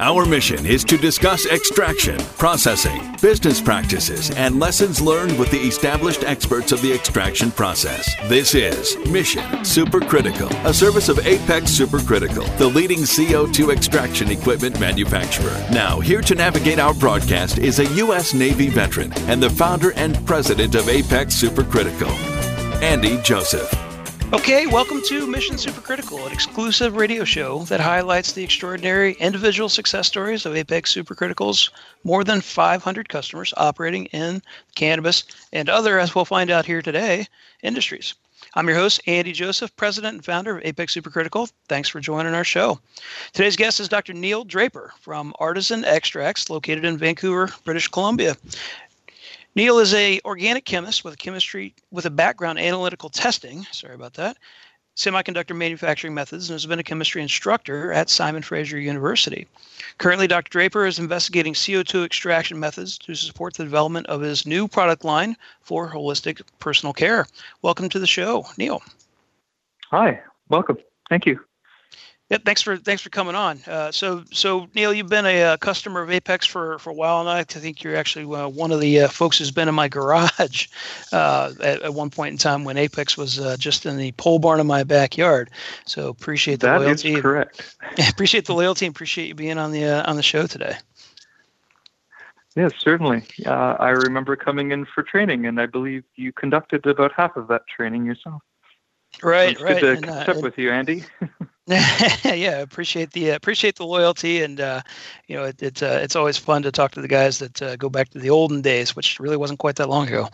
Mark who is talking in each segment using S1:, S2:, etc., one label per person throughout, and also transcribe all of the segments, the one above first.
S1: Our mission is to discuss extraction, processing, business practices, and lessons learned with the established experts of the extraction process. This is Mission Supercritical, a service of Apex Supercritical, the leading CO2 extraction equipment manufacturer. Now, here to navigate our broadcast is a U.S. Navy veteran and the founder and president of Apex Supercritical, Andy Joseph.
S2: Okay, welcome to Mission Supercritical, an exclusive radio show that highlights the extraordinary individual success stories of Apex Supercritical's more than 500 customers operating in cannabis and other, as we'll find out here today, industries. I'm your host, Andy Joseph, president and founder of Apex Supercritical. Thanks for joining our show. Today's guest is Dr. Neil Draper from Artisan Extracts, located in Vancouver, British Columbia. Neil is a organic chemist with a chemistry with a background in analytical testing. Sorry about that. Semiconductor manufacturing methods and has been a chemistry instructor at Simon Fraser University. Currently, Dr. Draper is investigating CO2 extraction methods to support the development of his new product line for holistic personal care. Welcome to the show, Neil.
S3: Hi, welcome. Thank you.
S2: Yeah, thanks for thanks for coming on. Uh, so so Neil, you've been a, uh, customer of Apex for, for a while, and I think you're actually uh, one of the uh, folks who's been in my garage uh, at, at, one point in time when Apex was uh, just in the pole barn in my backyard. So appreciate the
S3: that
S2: loyalty.
S3: That is correct.
S2: appreciate the loyalty and appreciate you being on the on the show today.
S3: Yes, certainly. I remember coming in for training, and I believe you conducted about half of that training yourself.
S2: Right,
S3: it's
S2: right.
S3: Good to catch up with you, Andy.
S2: yeah, appreciate the uh, appreciate the loyalty, and uh, you know it, it's uh, it's always fun to talk to the guys that uh, go back to the olden days, which really wasn't quite that long ago.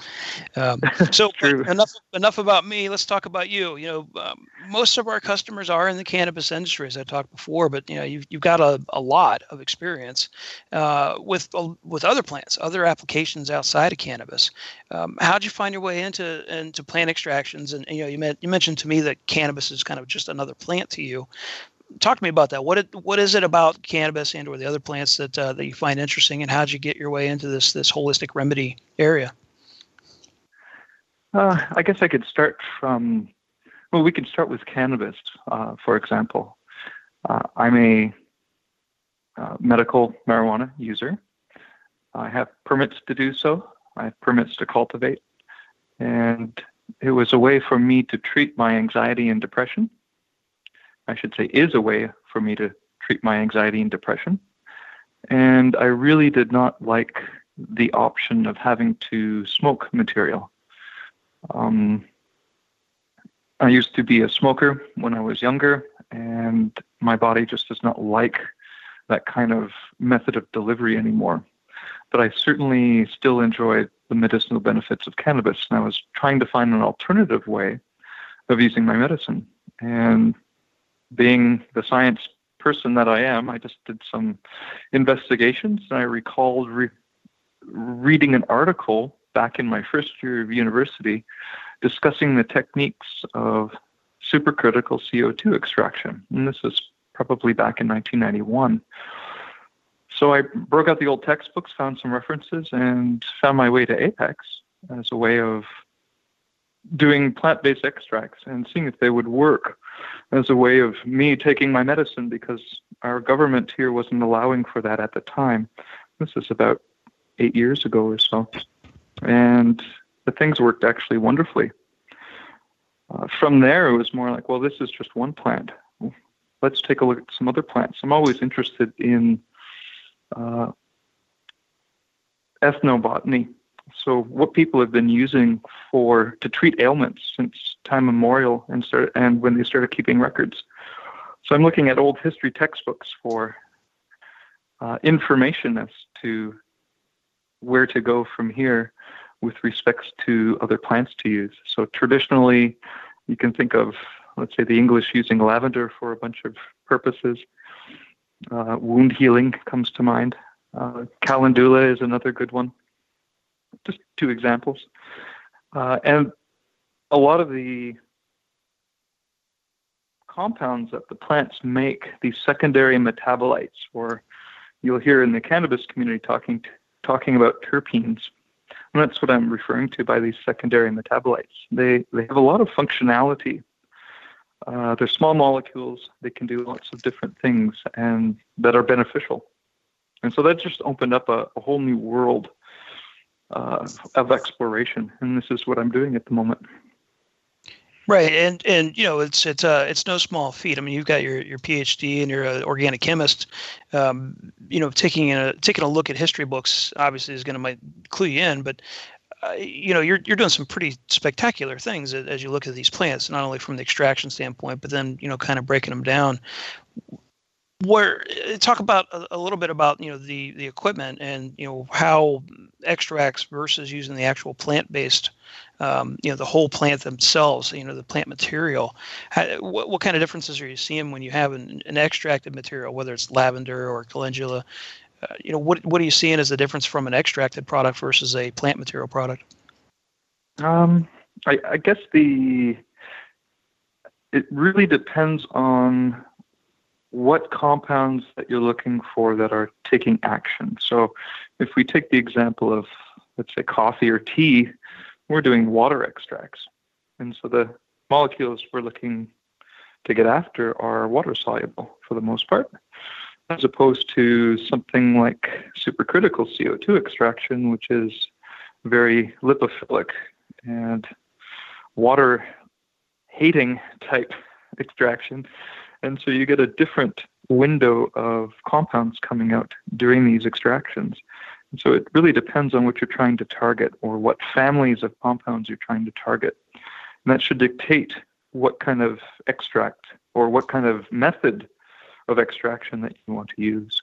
S2: Um, so enough enough about me. Let's talk about you. You know, um, most of our customers are in the cannabis industry, as I talked before, but you know you've you've got a, a lot of experience uh, with uh, with other plants, other applications outside of cannabis. Um, how'd you find your way into into plant extractions? And you know, you, met, you mentioned to me that cannabis is kind of just another plant to you. Talk to me about that. What it, what is it about cannabis and or the other plants that uh, that you find interesting, and how did you get your way into this this holistic remedy area?
S3: Uh, I guess I could start from. Well, we could start with cannabis, uh, for example. Uh, I'm a uh, medical marijuana user. I have permits to do so. I have permits to cultivate, and it was a way for me to treat my anxiety and depression I should say, is a way for me to treat my anxiety and depression. And I really did not like the option of having to smoke material. Um, I used to be a smoker when I was younger, and my body just does not like that kind of method of delivery anymore. But I certainly still enjoyed the medicinal benefits of cannabis, and I was trying to find an alternative way of using my medicine. And being the science person that I am, I just did some investigations and I recalled re- reading an article back in my first year of university discussing the techniques of supercritical CO2 extraction. And this was probably back in 1991. So I broke out the old textbooks, found some references, and found my way to Apex as a way of doing plant based extracts and seeing if they would work as a way of me taking my medicine because our government here wasn't allowing for that at the time. This is about eight years ago or so. And the things worked actually wonderfully. Uh, from there, it was more like, well, this is just one plant. Let's take a look at some other plants. I'm always interested in uh, ethnobotany so what people have been using for to treat ailments since time immemorial and start, and when they started keeping records. So I'm looking at old history textbooks for uh, information as to where to go from here with respects to other plants to use. So traditionally, you can think of, let's say, the English using lavender for a bunch of purposes. Uh, wound healing comes to mind. Uh, calendula is another good one just two examples. Uh, and a lot of the compounds that the plants make, these secondary metabolites, or you'll hear in the cannabis community talking talking about terpenes. And that's what I'm referring to by these secondary metabolites. They they have a lot of functionality. Uh, they're small molecules. They can do lots of different things and that are beneficial. And so that just opened up a, a whole new world uh, of exploration, and this is what I'm doing at the moment.
S2: Right, and and you know it's it's uh it's no small feat. I mean, you've got your your PhD and you're an organic chemist. Um, you know, taking a taking a look at history books obviously is going to might clue you in, but uh, you know you're you're doing some pretty spectacular things as you look at these plants, not only from the extraction standpoint, but then you know kind of breaking them down where uh, talk about a, little bit about you know the the equipment and you know how extracts versus using the actual plant based um, you know the whole plant themselves you know the plant material. How, what, what kind of differences are you seeing when you have an, an extracted material whether it's lavender or calendula? Uh, you know what what are you seeing as the difference from an extracted product versus a plant material product?
S3: Um, I, I guess the it really depends on what compounds that you're looking for that are taking action. So if we take the example of, let's say, coffee or tea, we're doing water extracts. And so the molecules we're looking to get after are water soluble for the most part, as opposed to something like supercritical CO2 extraction, which is very lipophilic and water hating type extraction and so you get a different window of compounds coming out during these extractions. And so it really depends on what you're trying to target or what families of compounds you're trying to target. And that should dictate what kind of extract or what kind of method of extraction that you want to use.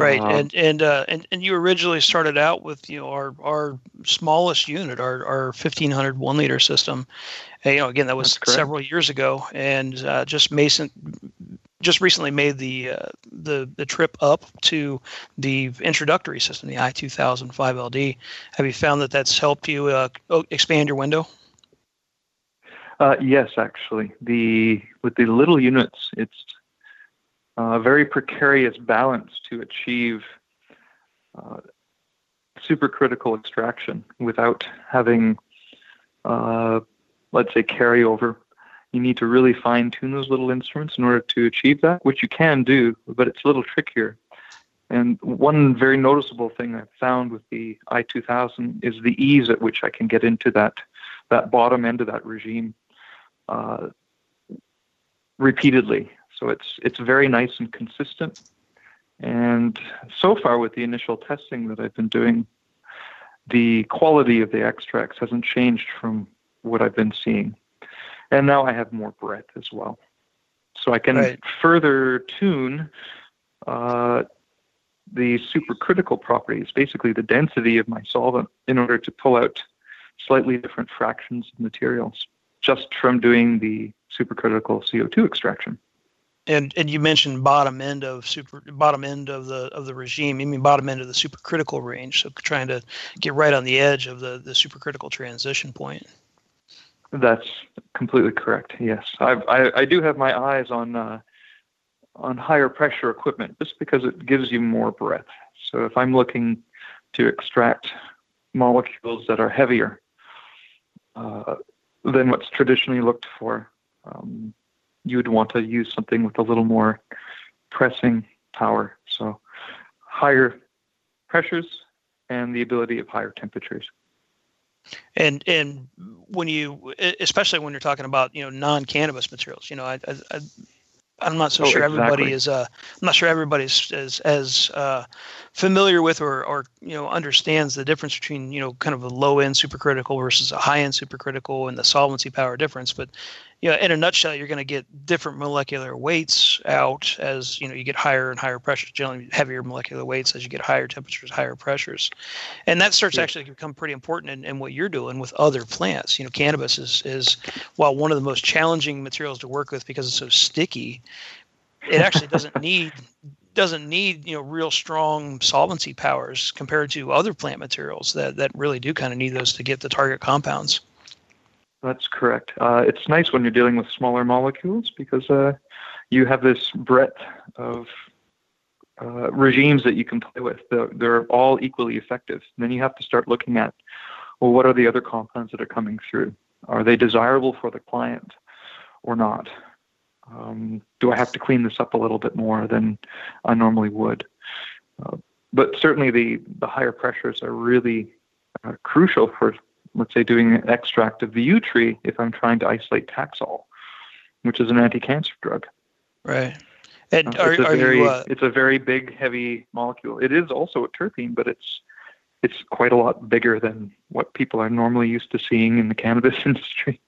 S2: Right, um, and and uh, and and you originally started out with you know our our smallest unit, our our 1500 one liter system. And, you know, again that was several years ago, and uh, just Mason just recently made the uh, the the trip up to the introductory system, the i2000 5LD. Have you found that that's helped you uh, expand your window?
S3: Uh, yes, actually, the with the little units, it's a very precarious balance to achieve uh, supercritical extraction without having, uh, let's say, carryover. You need to really fine tune those little instruments in order to achieve that, which you can do, but it's a little trickier. And one very noticeable thing I've found with the i2000 is the ease at which I can get into that that bottom end of that regime uh, repeatedly. So it's it's very nice and consistent. And so far, with the initial testing that I've been doing, the quality of the extracts hasn't changed from what I've been seeing. And now I have more breadth as well. So I can right. further tune uh, the supercritical properties, basically the density of my solvent, in order to pull out slightly different fractions of materials just from doing the supercritical CO2 extraction.
S2: And and you mentioned bottom end of super bottom end of the of the regime. You mean bottom end of the supercritical range. So trying to get right on the edge of the the supercritical transition point.
S3: That's completely correct. Yes, I've, I I do have my eyes on uh, on higher pressure equipment just because it gives you more breadth. So if I'm looking to extract molecules that are heavier uh, than what's traditionally looked for, um, you would want to use something with a little more pressing power. So higher pressures and the ability of higher temperatures.
S2: And and when you, especially when you're talking about you know non-cannabis materials, you know, I, I, I'm not so oh, sure exactly. everybody is. Uh, I'm not sure everybody's as as uh, familiar with or or you know understands the difference between you know kind of a low end supercritical versus a high end supercritical and the solvency power difference. But you know, in a nutshell, you're going to get different molecular weights out as you know you get higher and higher pressures, generally heavier molecular weights as you get higher temperatures, higher pressures, and that starts yeah. actually to become pretty important in, in what you're doing with other plants. You know, cannabis is is while one of the most challenging materials to work with because it's so sticky, it actually doesn't need doesn't need you know real strong solvency powers compared to other plant materials that that really do kind of need those to get the target compounds.
S3: That's correct. Uh, it's nice when you're dealing with smaller molecules because uh, you have this breadth of uh, regimes that you can play with. They're, they're, all equally effective. And then you have to start looking at, well, what are the other compounds that are coming through? Are they desirable for the client or not? Um, do I have to clean this up a little bit more than I normally would? Uh, but certainly the, the higher pressures are really uh, crucial for, let's say, doing an extract of the yew tree if I'm trying to isolate Taxol, which is an anti-cancer drug.
S2: Right.
S3: And uh, are, it's, a very, you, uh, it's a very big, heavy molecule. It is also a terpene, but it's it's quite a lot bigger than what people are normally used to seeing in the cannabis industry.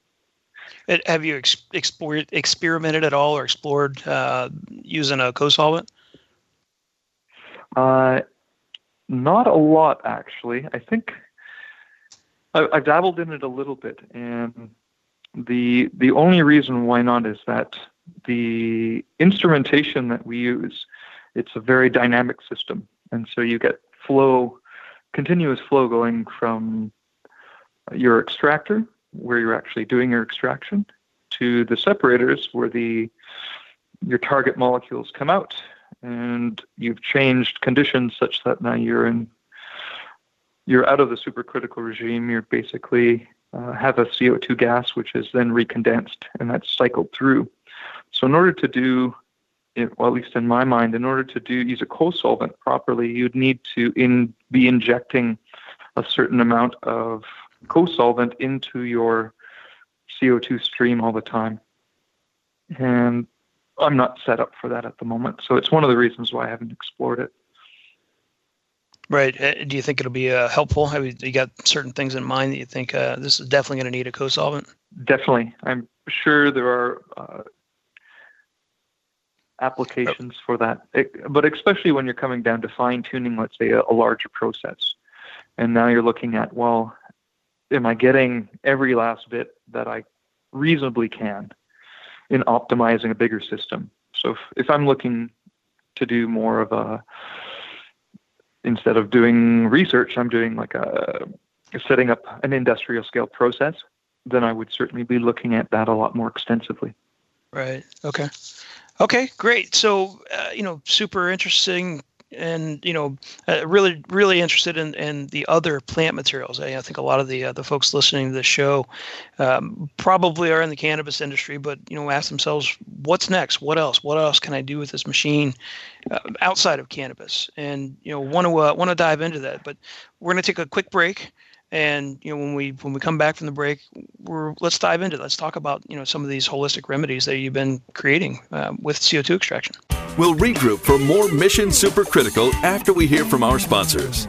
S2: Have you ex- explored, experimented at all or explored uh, using a co-solvent?
S3: Uh, not a lot, actually. I think I, I've dabbled in it a little bit, and the the only reason why not is that the instrumentation that we use it's a very dynamic system, and so you get flow, continuous flow going from your extractor where you're actually doing your extraction to the separators where the your target molecules come out. And you've changed conditions such that now you're in you're out of the supercritical regime you're basically uh, have a CO2 gas which is then recondensed and that's cycled through so in order to do it, well, at least in my mind, in order to do use a co-solvent properly, you'd need to in, be injecting a certain amount of co-solvent into your CO2 stream all the time. And I'm not set up for that at the moment. So it's one of the reasons why I haven't explored it.
S2: Right. Uh, do you think it'll be uh, helpful? Have you, you, got certain things in mind that you think uh, this is definitely going to need a co-solvent?
S3: Definitely. I'm sure there are uh, applications for that, it, but especially when you're coming down to fine tuning, let's say, a, a larger process. And now you're looking at, well, am I getting every last bit that I reasonably can in optimizing a bigger system? So if, if I'm looking to do more of a instead of doing research, I'm doing like a setting up an industrial scale process, then I would certainly be looking at that a lot more extensively.
S2: Right. Okay. Okay. Great. So, uh, you know, super interesting and you know, uh, really, really interested in, in the other plant materials. I, I think a lot of the uh, the folks listening to the show um, probably are in the cannabis industry, but you know, ask themselves, what's next? What else? What else can I do with this machine uh, outside of cannabis? And you know, want to uh, want to dive into that. But we're going to take a quick break. And you know, when we when we come back from the break, we're let's dive into. It. Let's talk about you know some of these holistic remedies that you've been creating uh, with CO2 extraction.
S1: We'll regroup for more Mission Supercritical after we hear from our sponsors.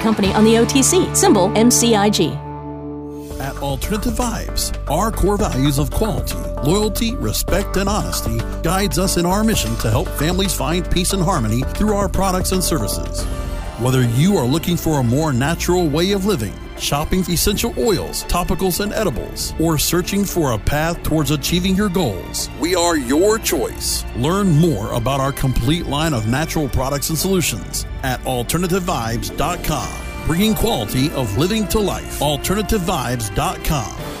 S4: company on the OTC, symbol MCIG.
S5: At Alternative Vibes, our core values of quality, loyalty, respect, and honesty guides us in our mission to help families find peace and harmony through our products and services. Whether you are looking for a more natural way of living, shopping essential oils, topicals, and edibles, or searching for a path towards achieving your goals, we are your choice. Learn more about our complete line of natural products and solutions at AlternativeVibes.com, bringing quality of living to life. AlternativeVibes.com.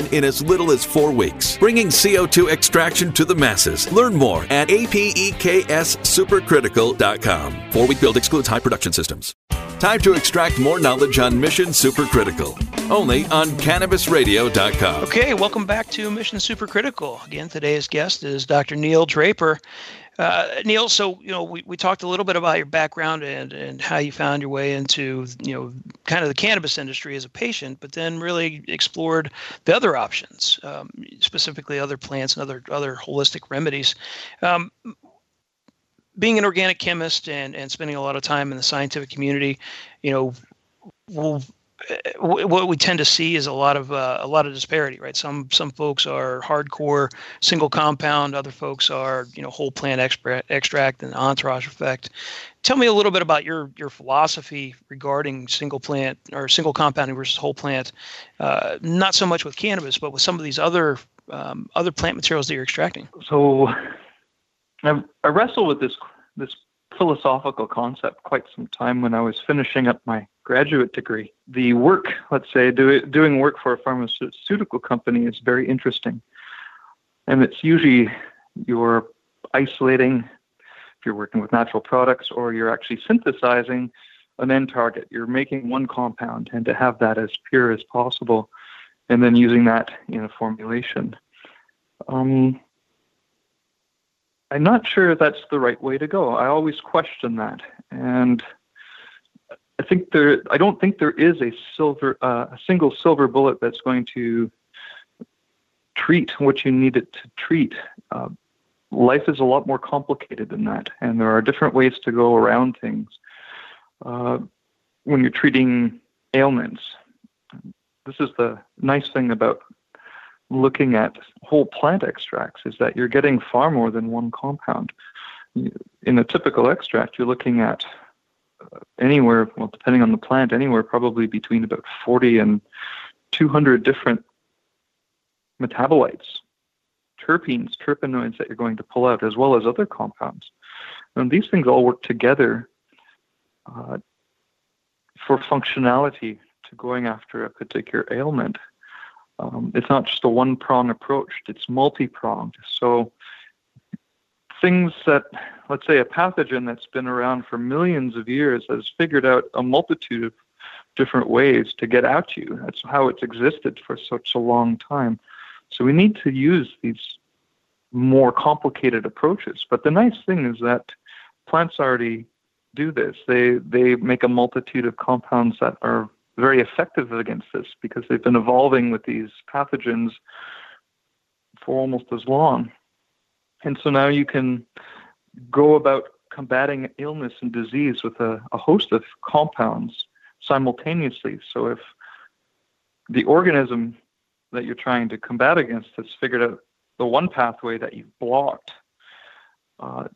S1: in as little as four weeks, bringing CO2 extraction to the masses. Learn more at apexsupercritical.com. Four week build excludes high production systems. Time to extract more knowledge on Mission Supercritical. Only on CannabisRadio.com.
S2: Okay, welcome back to Mission Supercritical. Again, today's guest is Dr. Neil Draper. Uh, Neil, so you know we, we talked a little bit about your background and, and how you found your way into you know kind of the cannabis industry as a patient, but then really explored the other options, um, specifically other plants and other other holistic remedies. Um, being an organic chemist and, and spending a lot of time in the scientific community, you know, we'll what we tend to see is a lot of uh, a lot of disparity, right? Some some folks are hardcore single compound, other folks are you know whole plant extract, extract and entourage effect. Tell me a little bit about your your philosophy regarding single plant or single compounding versus whole plant. Uh, not so much with cannabis, but with some of these other um, other plant materials that you're extracting.
S3: So, I, I wrestle with this this philosophical concept quite some time when I was finishing up my graduate degree. The work, let's say, do, doing work for a pharmaceutical company is very interesting. And it's usually you're isolating, if you're working with natural products, or you're actually synthesizing an end target. You're making one compound, and to have that as pure as possible, and then using that in a formulation. Um, I'm not sure that's the right way to go. I always question that, and I think there. I don't think there is a silver, uh, a single silver bullet that's going to treat what you need it to treat. Uh, life is a lot more complicated than that, and there are different ways to go around things. Uh, when you're treating ailments, this is the nice thing about looking at whole plant extracts is that you're getting far more than one compound. In a typical extract, you're looking at anywhere, well, depending on the plant, anywhere probably between about 40 and 200 different metabolites, terpenes, terpenoids that you're going to pull out, as well as other compounds. And these things all work together uh, for functionality to going after a particular ailment. Um, it's not just a one prong approach, it's multi pronged. So, things that, let's say, a pathogen that's been around for millions of years has figured out a multitude of different ways to get at you. That's how it's existed for such a long time. So, we need to use these more complicated approaches. But the nice thing is that plants already do this. They they make a multitude of compounds that are very effective against this because they've been evolving with these pathogens for almost as long. And so now you can go about combating illness and disease with a, a host of compounds simultaneously. So if the organism that you're trying to combat against has figured out the one pathway that you've blocked, uh,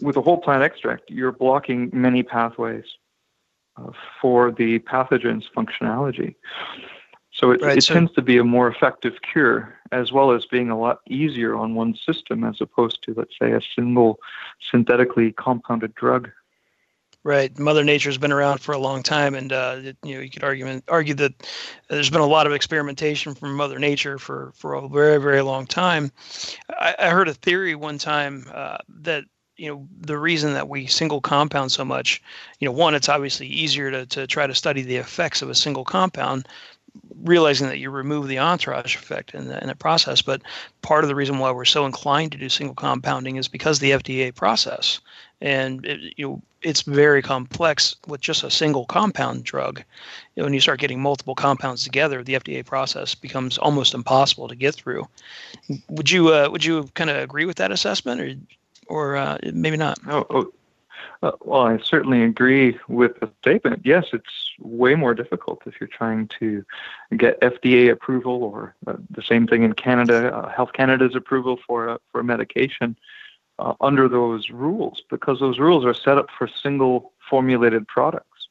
S3: with a whole plant extract, you're blocking many pathways for the pathogen's functionality. So it, right, it so tends to be a more effective cure, as well as being a lot easier on one system as opposed to, let's say, a single synthetically compounded drug.
S2: Right, Mother Nature's been around for a long time, and uh, you know you could argue argue that there's been a lot of experimentation from Mother Nature for for a very very long time. I, I heard a theory one time uh, that you know the reason that we single compound so much you know one it's obviously easier to, to try to study the effects of a single compound realizing that you remove the entourage effect in the, in the process but part of the reason why we're so inclined to do single compounding is because the fda process and it, you know it's very complex with just a single compound drug you know, when you start getting multiple compounds together the fda process becomes almost impossible to get through would you uh, would you kind of agree with that assessment or or uh, maybe not?
S3: Oh, oh. Uh, well, I certainly agree with the statement. Yes, it's way more difficult if you're trying to get FDA approval or uh, the same thing in Canada, uh, Health Canada's approval for a, for medication uh, under those rules because those rules are set up for single formulated products.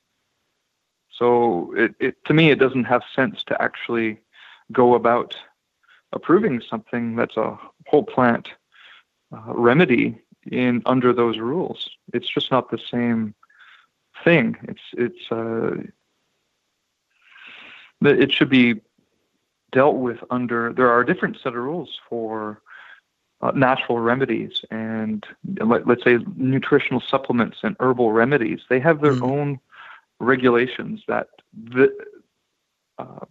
S3: So it, it to me, it doesn't have sense to actually go about approving something that's a whole plant uh, remedy in under those rules. It's just not the same thing. It's it's uh, it should be dealt with under. There are a different set of rules for uh, natural remedies and let, us say nutritional supplements and herbal remedies. They have their mm. own regulations that the, uh,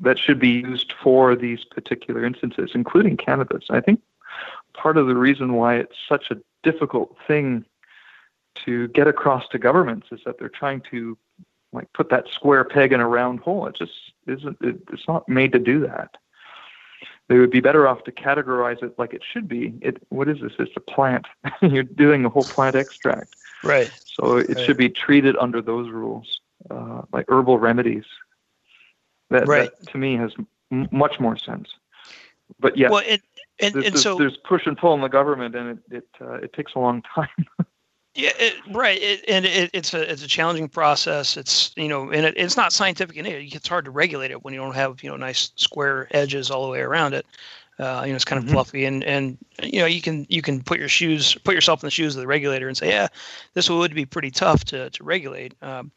S3: that should be used for these particular instances, including cannabis. I think part of the reason why it's such a difficult thing to get across to governments is that they're trying to like put that square peg in a round hole. It just isn't. It, it's not made to do that. They would be better off to categorize it like it should be. It what is this? It's a plant. You're doing a whole plant extract.
S2: Right.
S3: So it
S2: right.
S3: should be treated under those rules, uh, like herbal remedies. That,
S2: right.
S3: that to me has m- much more sense. But yeah,
S2: well, and,
S3: there's,
S2: and
S3: there's,
S2: so
S3: there's push and pull in the government, and it it, uh, it takes a long time.
S2: Yeah, it, right. It, and it, it's a it's a challenging process. It's you know, and it, it's not scientific in it. It's hard to regulate it when you don't have you know nice square edges all the way around it. Uh, you know, it's kind of mm-hmm. fluffy, and and you know, you can you can put your shoes put yourself in the shoes of the regulator and say, yeah, this would be pretty tough to to regulate. Um,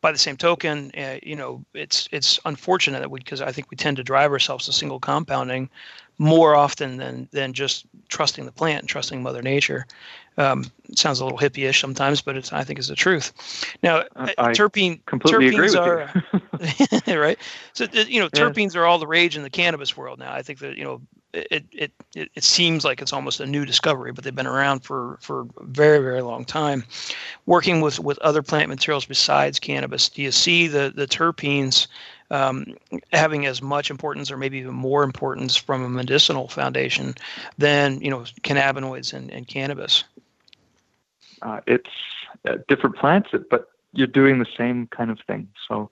S2: by the same token, uh, you know, it's it's unfortunate that we because I think we tend to drive ourselves to single compounding more often than than just trusting the plant and trusting Mother Nature. Um, it sounds a little hippie-ish sometimes, but it's I think is the truth. Now,
S3: I
S2: uh, terpene
S3: completely
S2: terpenes are right. So you know, terpenes yeah. are all the rage in the cannabis world now. I think that you know it, it it it seems like it's almost a new discovery, but they've been around for for a very very long time. Working with with other plant materials besides cannabis, do you see the the terpenes um, having as much importance or maybe even more importance from a medicinal foundation than you know cannabinoids and, and cannabis?
S3: Uh, it's uh, different plants, but you're doing the same kind of thing. So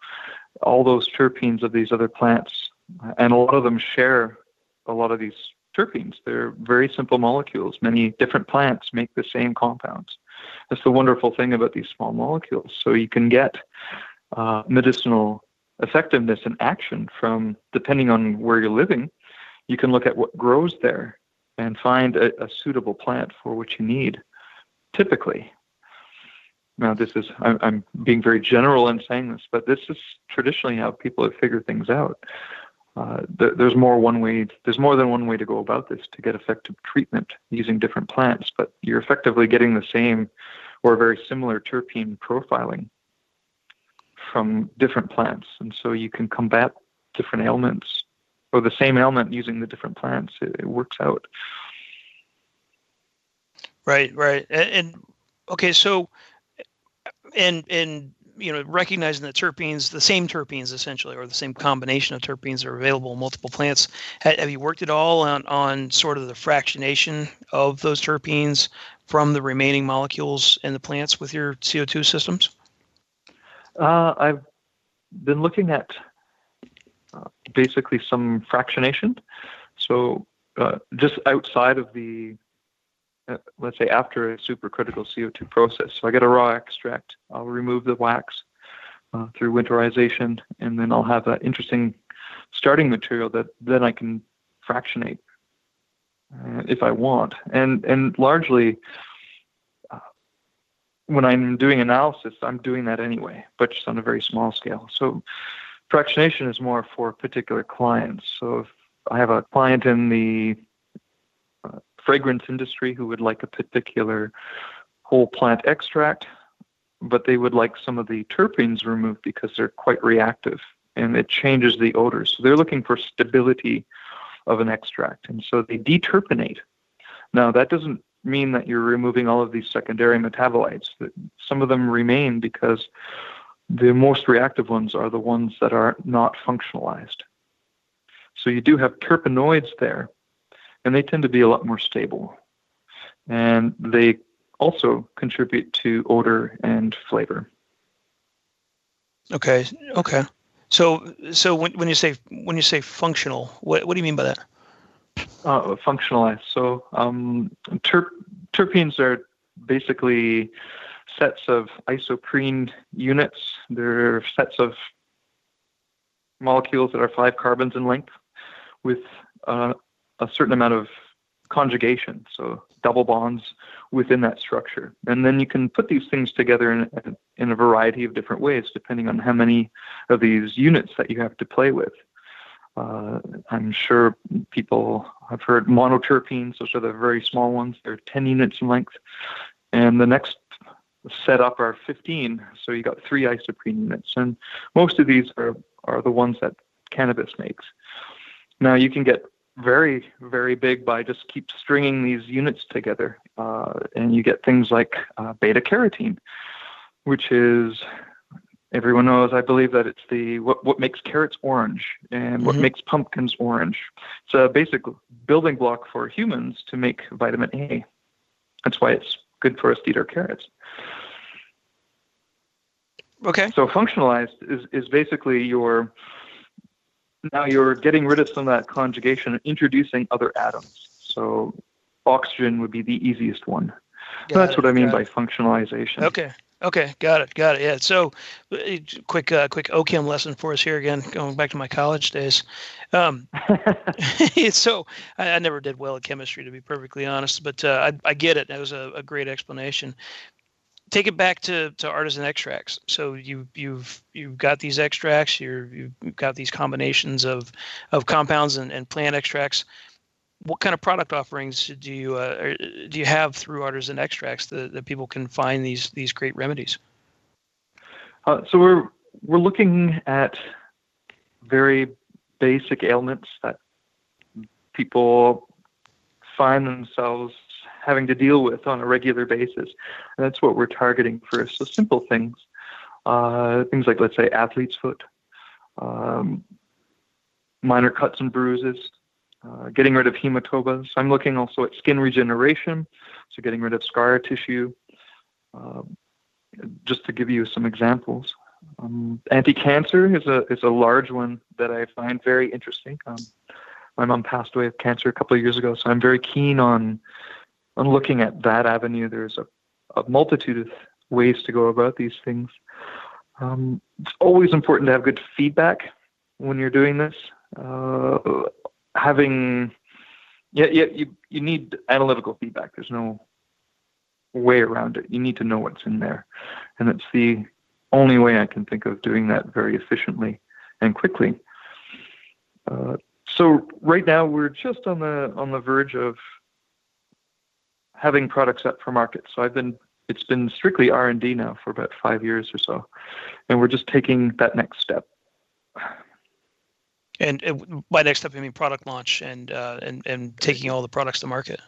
S3: all those terpenes of these other plants, and a lot of them share a lot of these terpenes. They're very simple molecules. Many different plants make the same compounds. That's the wonderful thing about these small molecules. So you can get uh, medicinal effectiveness and action from, depending on where you're living, you can look at what grows there and find a, a suitable plant for what you need, typically. Now, this is, I'm, I'm being very general in saying this, but this is traditionally how people have figured things out. Uh, th- there's more one way. There's more than one way to go about this to get effective treatment using different plants, but you're effectively getting the same or very similar terpene profiling from different plants, and so you can combat different ailments or the same ailment using the different plants. It, it works out.
S2: Right, right, and, and okay, so and and you know, recognizing that terpenes, the same terpenes essentially, or the same combination of terpenes are available in multiple plants. Have you worked at all on, on sort of the fractionation of those terpenes from the remaining molecules in the plants with your CO2 systems?
S3: Uh, I've been looking at uh, basically some fractionation. So uh, just outside of the let's say after a supercritical CO2 process. So I get a raw extract. I'll remove the wax uh, through winterization, and then I'll have an interesting starting material that then I can fractionate uh, if I want. And and largely, uh, when I'm doing analysis, I'm doing that anyway, but just on a very small scale. So fractionation is more for particular clients. So if I have a client in the fragrance industry who would like a particular whole plant extract, but they would like some of the terpenes removed because they're quite reactive and it changes the odor. So they're looking for stability of an extract. And so they deterpenate. Now, that doesn't mean that you're removing all of these secondary metabolites. Some of them remain because the most reactive ones are the ones that are not functionalized. So you do have terpenoids there, and they tend to be a lot more stable. And they also contribute to odor and flavor.
S2: Okay. Okay. So, so when, when you say when you say functional, what what do you mean by that?
S3: Uh, functionalized. So, um, terp- terpenes are basically sets of isoprene units. They're sets of molecules that are five carbons in length with uh, a certain amount of conjugation, so double bonds within that structure. And then you can put these things together in, in a variety of different ways, depending on how many of these units that you have to play with. Uh, I'm sure people have heard monoterpenes, those are the very small ones. They're 10 units in length. And the next set up are 15, so you got three isoprene units. And most of these are, are the ones that cannabis makes. Now you can get very, very big by just keep stringing these units together. Uh, and you get things like uh, beta carotene, which is everyone knows. I believe that it's the what what makes carrots orange and what mm-hmm. makes pumpkins orange. It's a basic building block for humans to make vitamin A. That's why it's good for us to eat our carrots.
S2: Okay.
S3: So functionalized is is basically your now you're getting rid of some of that conjugation and introducing other atoms. So oxygen would be the easiest one. That's it, what I mean by functionalization.
S2: Okay. Okay, got it, got it. Yeah. So, uh, quick, uh, quick OChem lesson for us here again, going back to my college days. Um, so, I, I, never did well at chemistry, to be perfectly honest, but uh, I, I, get it. That was a, a, great explanation take it back to, to artisan extracts. So you you've you've got these extracts. You're you've got these combinations of of compounds and, and plant extracts. What kind of product offerings do you uh, do you have through artisan extracts that, that people can find these these great remedies?
S3: Uh, so we're we're looking at very basic ailments that people find themselves having to deal with on a regular basis. And that's what we're targeting first. So simple things, uh, things like let's say athlete's foot, um, minor cuts and bruises, uh, getting rid of hematomas. I'm looking also at skin regeneration, so getting rid of scar tissue. Um, just to give you some examples, um, anti-cancer is a is a large one that I find very interesting. Um, my mom passed away of cancer a couple of years ago, so I'm very keen on on looking at that avenue, there's a, a multitude of ways to go about these things. Um, it's always important to have good feedback when you're doing this. Uh, having, yeah, yeah, you you need analytical feedback. There's no way around it. You need to know what's in there, and it's the only way I can think of doing that very efficiently and quickly. Uh, so right now we're just on the on the verge of having products up for market. So I've been it's been strictly R and D now for about five years or so, and we're just taking that next step.
S2: And by next step, I mean product launch and uh, and and taking all the products to market.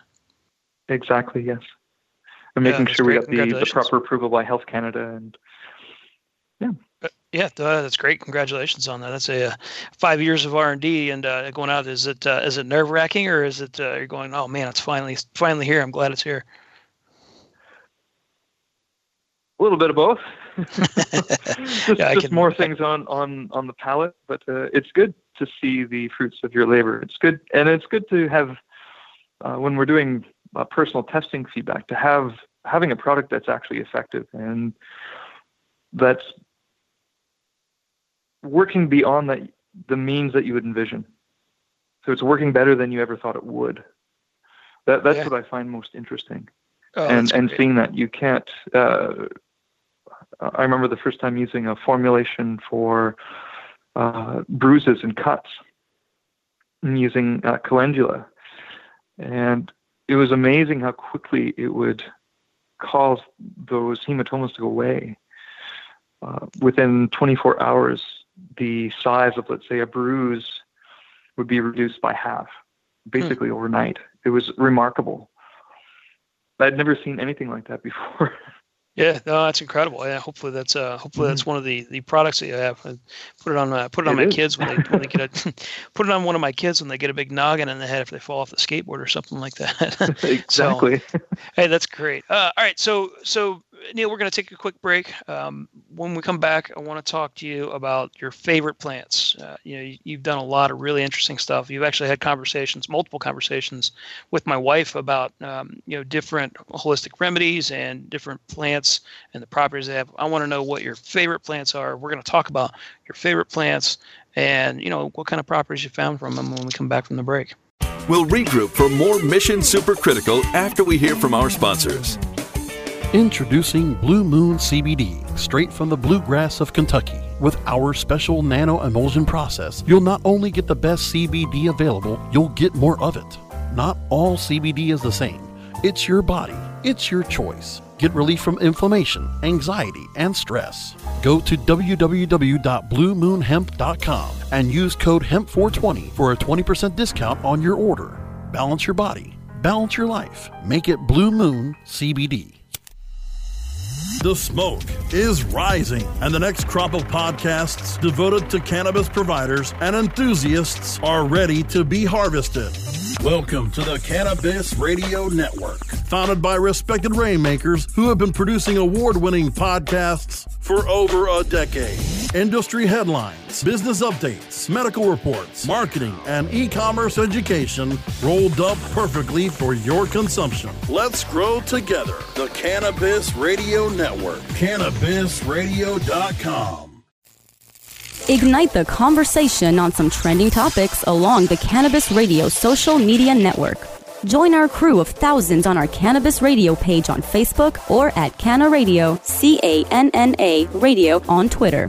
S3: Exactly. Yes. And making yeah, sure we got the, the proper approval by Health Canada and yeah.
S2: Yeah, uh, that's great. Congratulations on that. That's a uh, five years of R and D and uh, going out. Is it uh, is it nerve wracking or is it uh, you're going? Oh man, it's finally finally here. I'm glad it's here.
S3: A little bit of both. just, yeah, just more things on on on the palette, but it's good to see the fruits of your labor. It's good, and it's good to have when we're doing personal testing feedback to have having a product that's actually effective and that's working beyond that the means that you would envision. So it's working better than you ever thought it would. That that's yeah. what I find most interesting. Oh, and and seeing that you can't. Uh, I remember the first time using a formulation for uh, bruises and cuts, and using uh, calendula, and it was amazing how quickly it would cause those hematomas to go away. Uh, within 24 hours, the size of, let's say, a bruise would be reduced by half, basically hmm. overnight. It was remarkable. I'd never seen anything like that before.
S2: Yeah, no, that's incredible. Yeah, hopefully that's uh, hopefully that's mm-hmm. one of the, the products that you have. Put it on uh, put it on it my is. kids when they when they get a put it on one of my kids when they get a big noggin in the head if they fall off the skateboard or something like that.
S3: exactly.
S2: So, hey, that's great. Uh, all right, so so Neil, we're going to take a quick break. Um, when we come back, I want to talk to you about your favorite plants. Uh, you know, you, have done a lot of really interesting stuff. You've actually had conversations, multiple conversations, with my wife about um, you know different holistic remedies and different plants and the properties they have. I want to know what your favorite plants are. We're going to talk about your favorite plants and you know what kind of properties you found from them when we come back from the break.
S1: We'll regroup for more Mission Supercritical after we hear from our sponsors.
S5: Introducing Blue Moon CBD, straight from the bluegrass of Kentucky. With our special nano emulsion process, you'll not only get the best CBD available, you'll get more of it. Not all CBD is the same. It's your body, it's your choice. Get relief from inflammation, anxiety, and stress. Go to www.bluemoonhemp.com and use code HEMP420 for a 20% discount on your order. Balance your body, balance your life. Make it Blue Moon CBD. The smoke is rising, and the next crop of podcasts devoted to cannabis providers and enthusiasts are ready to be harvested. Welcome to the Cannabis Radio Network, founded by respected rainmakers who have been producing award winning podcasts for over a decade. Industry headlines, business updates, medical reports, marketing, and e commerce education rolled up perfectly for your consumption. Let's grow together. The Cannabis Radio Network, cannabisradio.com.
S6: Ignite the conversation on some trending topics along the Cannabis Radio social media network. Join our crew of thousands on our Cannabis Radio page on Facebook or at Canna Radio, C A N N A Radio on Twitter.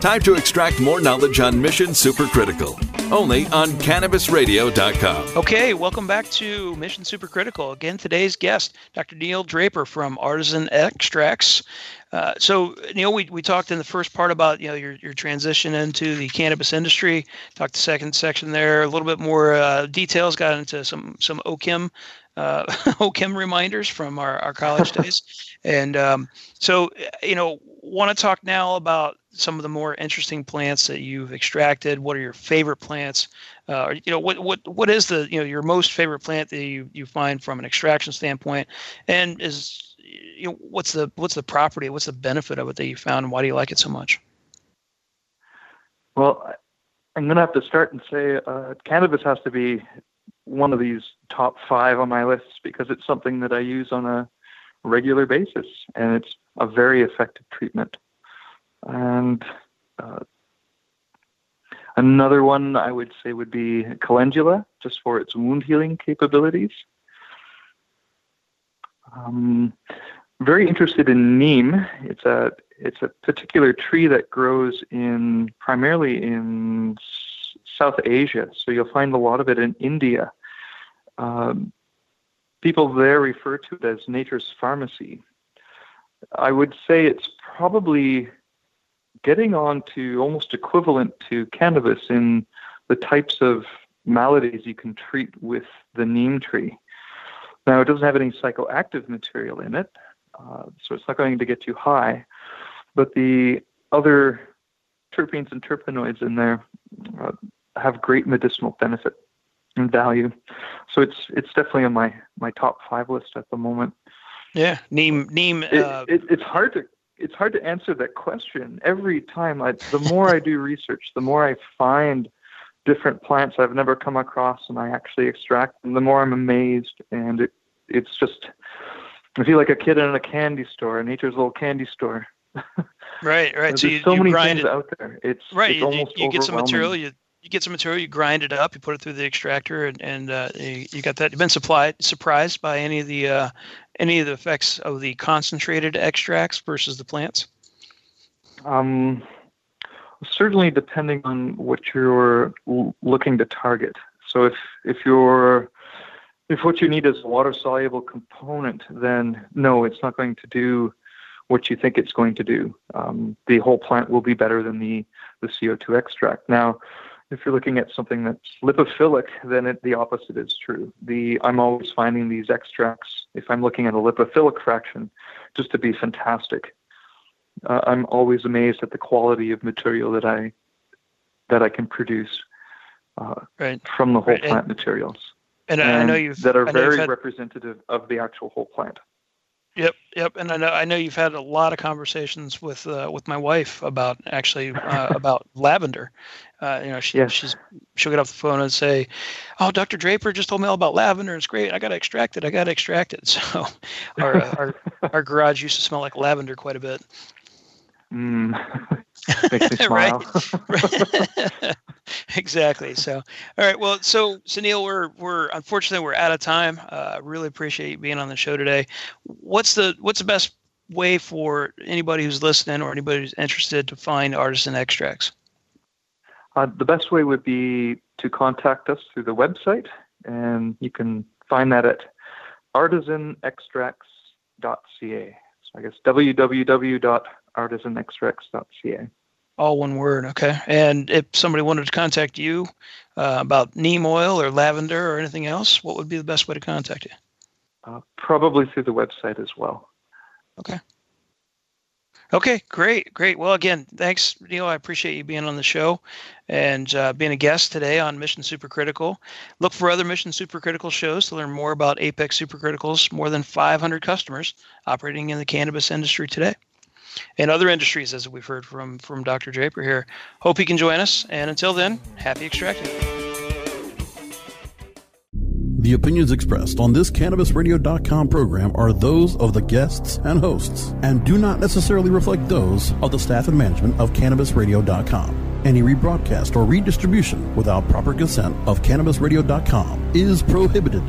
S1: Time to extract more knowledge on Mission Supercritical. Only on CannabisRadio.com.
S2: Okay, welcome back to Mission Supercritical. Again, today's guest, Dr. Neil Draper from Artisan Extracts. Uh, so, Neil, we, we talked in the first part about you know your, your transition into the cannabis industry. Talked the second section there, a little bit more uh, details. Got into some some OCHEM uh, OCHEM reminders from our, our college days, and um, so you know want to talk now about some of the more interesting plants that you've extracted. What are your favorite plants? Uh, you know, what what what is the you know your most favorite plant that you you find from an extraction standpoint, and is you know what's the what's the property? What's the benefit of it that you found, and why do you like it so much?
S3: Well, I'm going to have to start and say uh, cannabis has to be one of these top five on my list because it's something that I use on a regular basis, and it's a very effective treatment. And uh, another one I would say would be calendula, just for its wound healing capabilities. Um, very interested in neem. It's a it's a particular tree that grows in primarily in South Asia. So you'll find a lot of it in India. Um, people there refer to it as nature's pharmacy. I would say it's probably getting on to almost equivalent to cannabis in the types of maladies you can treat with the neem tree. Now, it doesn't have any psychoactive material in it, uh, so it's not going to get you high, but the other terpenes and terpenoids in there uh, have great medicinal benefit and value. So it's it's definitely on my my top five list at the moment.
S2: Yeah, neem neem.
S3: It, uh, it, it's hard to it's hard to answer that question every time. I, the more I do research, the more I find different plants I've never come across, and I actually extract them. The more I'm amazed, and it it's just I feel like a kid in a candy store, nature's little candy store.
S2: right, right.
S3: so
S2: you,
S3: so
S2: you
S3: many things
S2: it,
S3: out there. It's
S2: right.
S3: It's
S2: you,
S3: almost
S2: you get some material. You you get some material. You grind it up. You put it through the extractor, and and uh, you, you got that. You've been supplied surprised by any of the uh, any of the effects of the concentrated extracts versus the plants.
S3: Um, certainly, depending on what you're looking to target. So, if if you're if what you need is a water soluble component, then no, it's not going to do what you think it's going to do. Um, the whole plant will be better than the the CO2 extract. Now, if you're looking at something that's lipophilic, then it, the opposite is true. The I'm always finding these extracts, if I'm looking at a lipophilic fraction, just to be fantastic. Uh, I'm always amazed at the quality of material that I that I can produce uh,
S2: Right.
S3: from the whole
S2: Right, and-
S3: plant materials,
S2: And, I know you've
S3: that are very
S2: had-
S3: representative of the actual whole plant.
S2: Yep, yep, and I know I know you've had a lot of conversations with uh, with my wife about actually uh, about lavender. Uh, you know, she,
S3: Yes.
S2: she's she'll get off the phone and say, "Oh, Dr. Draper just told me all about lavender. It's great. I got to extract it. I got to extract it." So, our, uh, our our garage used to smell like lavender quite a bit.
S3: Mm, makes me
S2: smile. exactly. So, all right. Well, so Sunil, we're we're unfortunately we're out of time. Uh, really appreciate you being on the show today. What's the what's the best way for anybody who's listening or anybody who's interested to find artisan extracts?
S3: Uh, the best way would be to contact us through the website, and you can find that at artisanextracts.ca. So I guess www.artisanextracts.ca.
S2: All one word, okay. And if somebody wanted to contact you uh, about neem oil or lavender or anything else, what would be the best way to contact you?
S3: Uh, probably through the website as well.
S2: Okay. Okay, great, great. Well, again, thanks, Neil. I appreciate you being on the show and uh, being a guest today on Mission Supercritical. Look for other Mission Supercritical shows to learn more about Apex Supercritical's more than 500 customers operating in the cannabis industry today and other industries, as we've heard from from Dr. Draper here. Hope you can join us. And until then, happy extracting.
S5: The opinions expressed on this CannabisRadio.com program are those of the guests and hosts and do not necessarily reflect those of the staff and management of CannabisRadio.com. Any rebroadcast or redistribution without proper consent of CannabisRadio.com is prohibited.